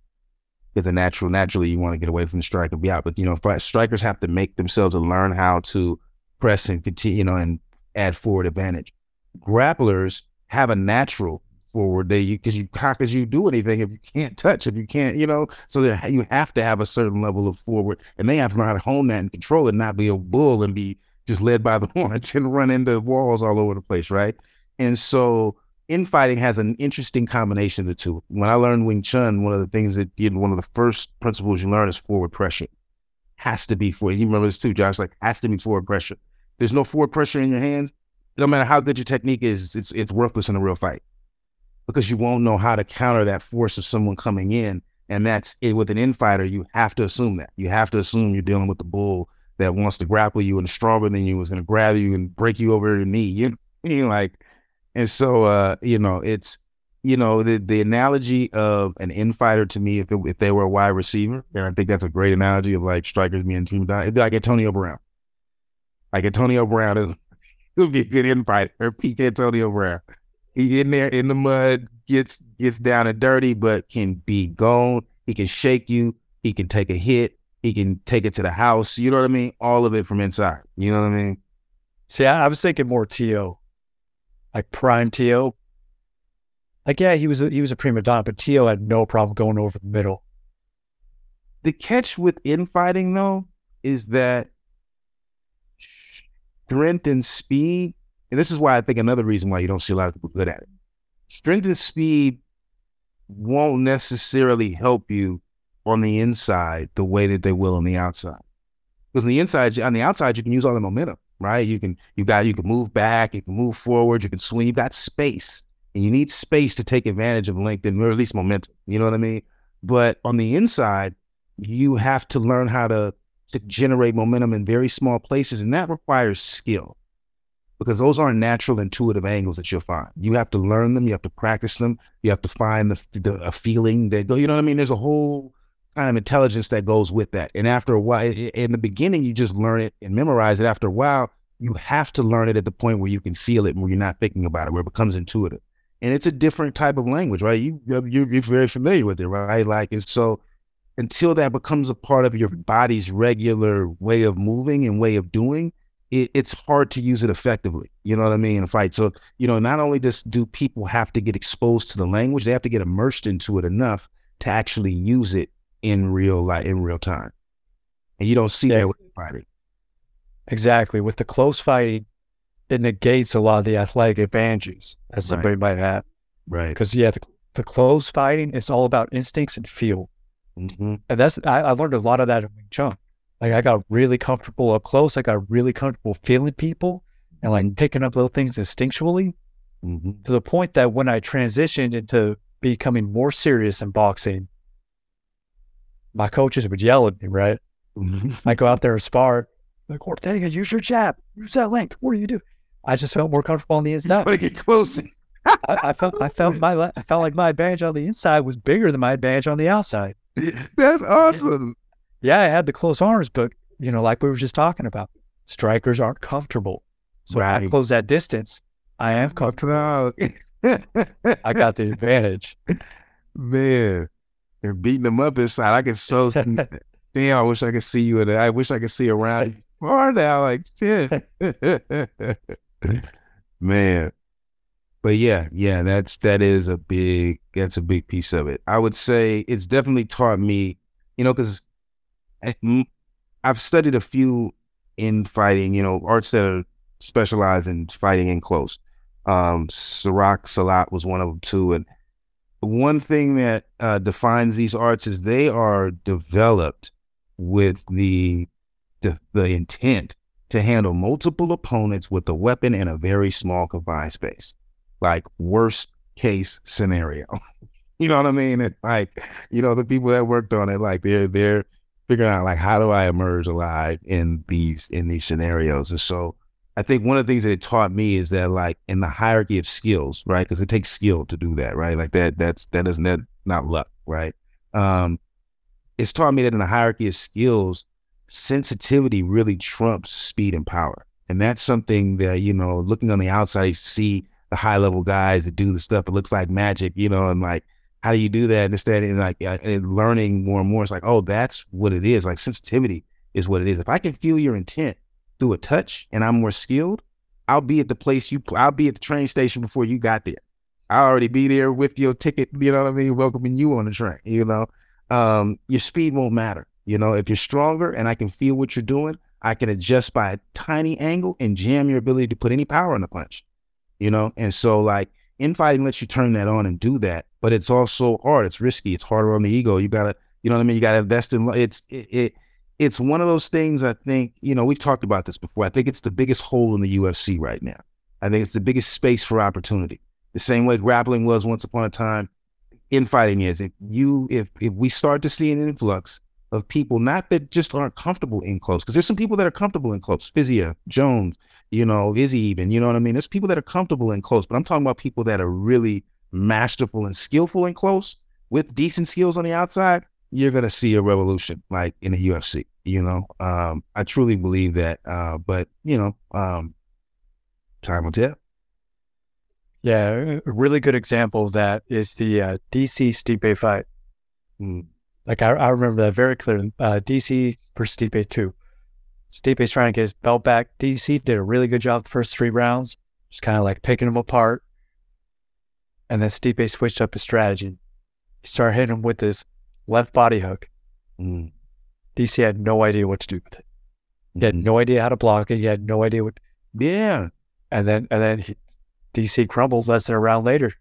Because a natural, naturally, you want to get away from the strike and be out. But you know, strikers have to make themselves and learn how to press and continue, you know, and add forward advantage. Grapplers have a natural forward. They because you, how could you do anything if you can't touch if you can't you know? So there, you have to have a certain level of forward, and they have to learn how to hone that and control it, not be a bull and be just led by the horns and run into walls all over the place, right? And so infighting has an interesting combination of the two. When I learned Wing Chun, one of the things that you know, one of the first principles you learn is forward pressure. Has to be for you remember this too, Josh. Like has to be forward pressure. There's no forward pressure in your hands. No matter how good your technique is, it's it's worthless in a real fight because you won't know how to counter that force of someone coming in. And that's it with an infighter. You have to assume that. You have to assume you're dealing with the bull that wants to grapple you and stronger than you, is going to grab you and break you over your knee. You know, like and so, uh, you know, it's, you know, the, the analogy of an infighter to me, if, it, if they were a wide receiver, and I think that's a great analogy of like strikers being team down, it'd be like Antonio Brown. Like Antonio Brown is, would be a good infighter, peak Antonio Brown. He in there in the mud, gets gets down and dirty, but can be gone. He can shake you. He can take a hit. He can take it to the house. You know what I mean? All of it from inside. You know what I mean? See, I, I was thinking more T.O like prime Tio. Like, yeah, he was a, he was a prima donna, but T.O. had no problem going over the middle. The catch with infighting though is that strength and speed, and this is why I think another reason why you don't see a lot of people good at it. Strength and speed won't necessarily help you on the inside the way that they will on the outside. Because on the inside, on the outside, you can use all the momentum right? You can you got you can move back, you can move forward, you can swing. You've got space, and you need space to take advantage of length and or at least momentum. You know what I mean? But on the inside, you have to learn how to to generate momentum in very small places, and that requires skill because those aren't natural intuitive angles that you'll find. You have to learn them, you have to practice them, you have to find the, the a feeling that you know what I mean. There's a whole kind of intelligence that goes with that. And after a while, in the beginning, you just learn it and memorize it. After a while, you have to learn it at the point where you can feel it, where you're not thinking about it, where it becomes intuitive. And it's a different type of language, right? You you're, you're very familiar with it, right? Like, and so until that becomes a part of your body's regular way of moving and way of doing, it, it's hard to use it effectively. You know what I mean? In a fight. So, you know, not only just do people have to get exposed to the language, they have to get immersed into it enough to actually use it in real life, in real time. And you don't see yeah. that with fighting. Exactly. With the close fighting, it negates a lot of the athletic advantages that right. somebody might have. Right. Because yeah, the, the, close fighting is all about instincts and feel. Mm-hmm. And that's I, I, learned a lot of that in Wing Chun. Like I got really comfortable up close. I got really comfortable feeling people and like picking up little things instinctually mm-hmm. to the point that when I transitioned into becoming more serious in boxing, my coaches would yell at me, right? I go out there and spar, like Ortega, use your jab, use that link. What do you do? I just felt more comfortable on the inside. But get close. I, I, felt I felt my I felt like my advantage on the inside was bigger than my advantage on the outside. That's awesome. Yeah, I had the close arms, but you know, like we were just talking about, strikers aren't comfortable. So right. I close that distance. I am comfortable. I got the advantage. Man, they're beating them up inside. I can so damn. I wish I could see you in it. I wish I could see around far now. Like shit, man. But yeah, yeah, that's that is a big that's a big piece of it. I would say it's definitely taught me, you know, because I've studied a few in fighting, you know, arts that are specialized in fighting in close. Um, Serak Silat was one of them too, and one thing that uh, defines these arts is they are developed with the, the the intent to handle multiple opponents with a weapon in a very small confined space, like worst case scenario. you know what I mean? It's like you know the people that worked on it, like they're they're figuring out like how do I emerge alive in these in these scenarios, and so I think one of the things that it taught me is that like in the hierarchy of skills, right? Because it takes skill to do that, right? Like that, that's that isn't that not luck, right? Um, it's taught me that in the hierarchy of skills, sensitivity really trumps speed and power. And that's something that, you know, looking on the outside, you see the high level guys that do the stuff that looks like magic, you know, and like, how do you do that? Instead, and like and learning more and more, it's like, oh, that's what it is. Like sensitivity is what it is. If I can feel your intent through a touch and I'm more skilled, I'll be at the place you, I'll be at the train station before you got there. I already be there with your ticket. You know what I mean? Welcoming you on the train. You know, um, your speed won't matter. You know, if you're stronger and I can feel what you're doing, I can adjust by a tiny angle and jam your ability to put any power in the punch. You know, and so like infighting lets you turn that on and do that, but it's also hard. It's risky. It's harder on the ego. You gotta, you know what I mean? You gotta invest in. It's it, it it's one of those things. I think you know we've talked about this before. I think it's the biggest hole in the UFC right now. I think it's the biggest space for opportunity. The same way grappling was once upon a time, infighting is. If you if if we start to see an influx of people, not that just aren't comfortable in close, because there's some people that are comfortable in close. Fizia, Jones, you know, Izzy even, you know what I mean? There's people that are comfortable in close, but I'm talking about people that are really masterful and skillful in close with decent skills on the outside. You're gonna see a revolution like in the UFC. You know, um, I truly believe that. Uh, but you know, um, time will tell. Yeah, a really good example of that is the uh, DC Stipe fight. Mm. Like I, I remember that very clearly. Uh, DC versus Stipe two. Stipe's trying to get his belt back. DC did a really good job the first three rounds, just kind of like picking him apart. And then Stipe switched up his strategy. He started hitting him with his left body hook. Mm. DC had no idea what to do with it. He had Mhm. no idea how to block it. He had no idea what. Yeah. And then and then he, DC crumbled less than a round later.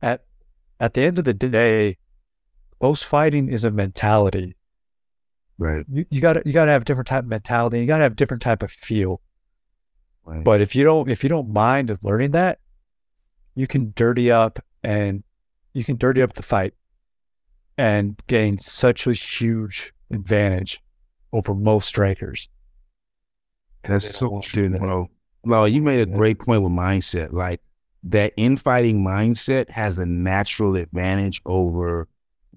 At at the end of the day, close fighting is a mentality. Right. You you got to you got to have a different type of mentality. You got to have a different type of feel. Right. But if you don't if you don't mind learning that, you can dirty up and you can dirty up the fight and gain such a huge advantage over most strikers. That's so true, that. bro. No, you made a great point with mindset. Like that infighting mindset has a natural advantage over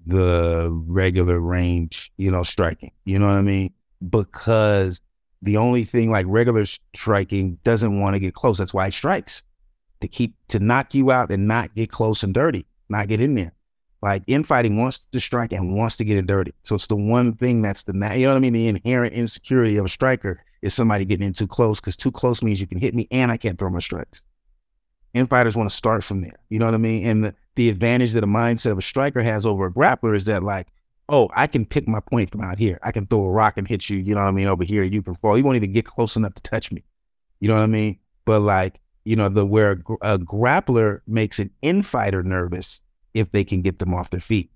the regular range, you know, striking. You know what I mean? Because the only thing like regular striking doesn't want to get close. That's why it strikes to keep to knock you out and not get close and dirty, not get in there. Like infighting wants to strike and wants to get it dirty. So it's the one thing that's the you know what I mean. The inherent insecurity of a striker is somebody getting in too close because too close means you can hit me and I can't throw my strikes. Infighters want to start from there. You know what I mean? And the, the advantage that a mindset of a striker has over a grappler is that like, oh, I can pick my point from out here. I can throw a rock and hit you, you know what I mean, over here. You can fall. You won't even get close enough to touch me. You know what I mean? But like, you know, the where a, a grappler makes an infighter nervous if they can get them off their feet.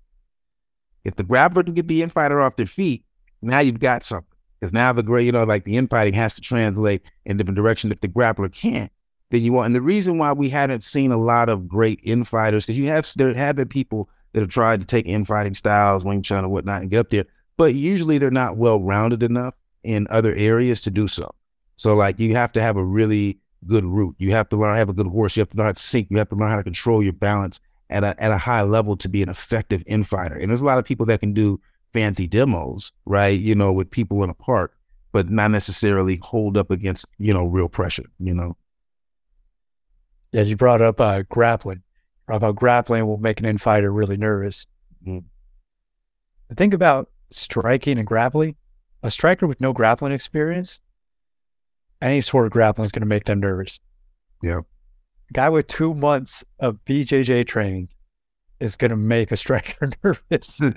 If the grappler can get the infighter off their feet, now you've got something. Because now the great, you know, like the infighting has to translate in different direction. If the grappler can't, then you want. And the reason why we haven't seen a lot of great infighters, because you have there have been people that have tried to take infighting styles, Wing Chun and whatnot, and get up there, but usually they're not well rounded enough in other areas to do so. So like you have to have a really good root. You have to learn how to have a good horse. You have to learn how to sink. You have to learn how to control your balance at a at a high level to be an effective infighter. And there's a lot of people that can do fancy demos, right? You know, with people in a park, but not necessarily hold up against, you know, real pressure, you know. Yeah, you brought up uh, grappling. Up grappling will make an infighter really nervous. Mhm. The thing about striking and grappling, a striker with no grappling experience, any sort of grappling is going to make them nervous. Yeah. A guy with two months of BJJ training is going to make a striker nervous.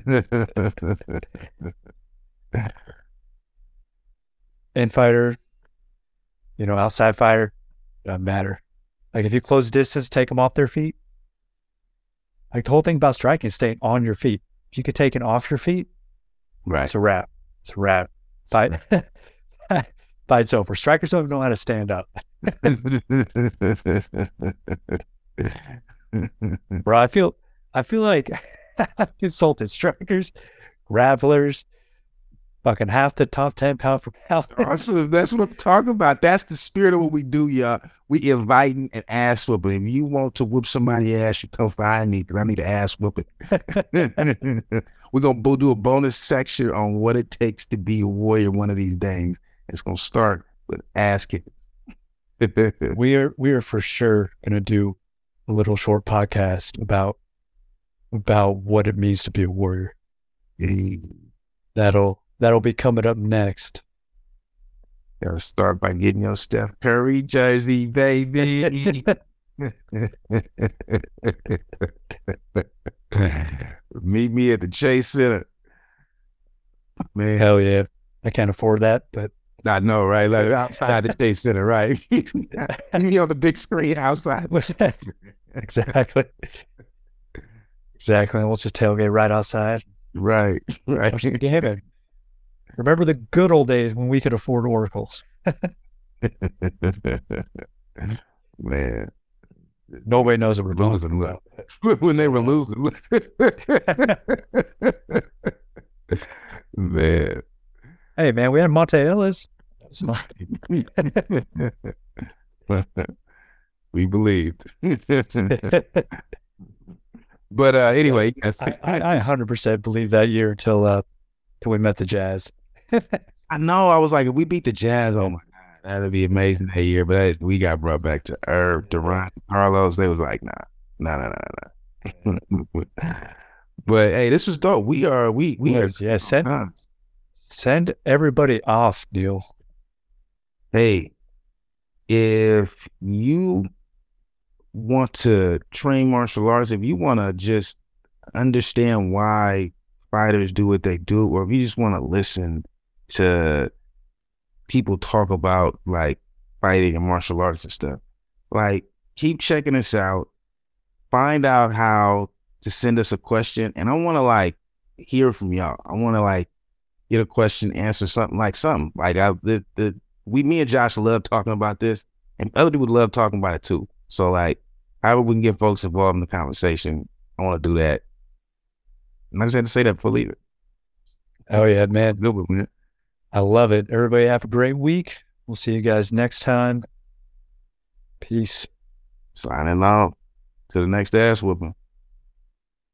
Infighter, you know, outside fighter, doesn't matter. Like if you close distance, take them off their feet. Like the whole thing about striking is staying on your feet. If you could take it off your feet, right. it's a wrap. It's a wrap. Fight. Fight's over. Strikers don't know how to stand up. Bro, I feel I feel like I've insulted strikers, grapplers, fucking half the top ten pound for pound. that's, what, that's what I'm talking about. That's the spirit of what we do, y'all. We inviting an ass whooping. If you want to whoop somebody's ass, you come find me because I need an ass whooping. We're gonna do a bonus section on what it takes to be a warrior one of these days. It's gonna start with ass kickings. we are we are for sure gonna do a little short podcast about about what it means to be a warrior. That'll that'll be coming up next. Gotta start by getting your Steph Curry jersey, baby. Meet me at the Chase Center. Man, Hell yeah. I can't afford that, but I know, right? Like outside the Chase Center, right? and me on the big screen outside. exactly. Exactly. We'll just tailgate right outside. Right, right. Watch the game. Remember the good old days when we could afford oracles. Man, Nobody knows what we're losing when they were losing. Man. Hey man, we had Monta Ellis. we believed. but uh anyway, yes. I, I, I 100% believe that year until uh, till we met the Jazz. I know. I was like, if we beat the Jazz, oh my god, that'd be amazing that year. But that, we got brought back to Irv, Durant, Carlos. They was like, nah, nah, nah, nah, nah. but hey, this was dope. We are, we, we are. yeah, send Huh. send everybody off, Neil. Hey, if you want to train martial arts, if you want to just understand why fighters do what they do, or if you just want to listen to people talk about like fighting and martial arts and stuff, like keep checking us out. Find out how to send us a question, and I want to like hear from y'all. I want to like get a question, answer something like something like I the the we me and Josh love talking about this, and other people love talking about it too. So like, however we can get folks involved in the conversation, I want to do that. And I just had to say that before leaving. Oh yeah, man. Good one, man. I love it. Everybody have a great week. We'll see you guys next time. Peace. Signing off to the next ass whooping.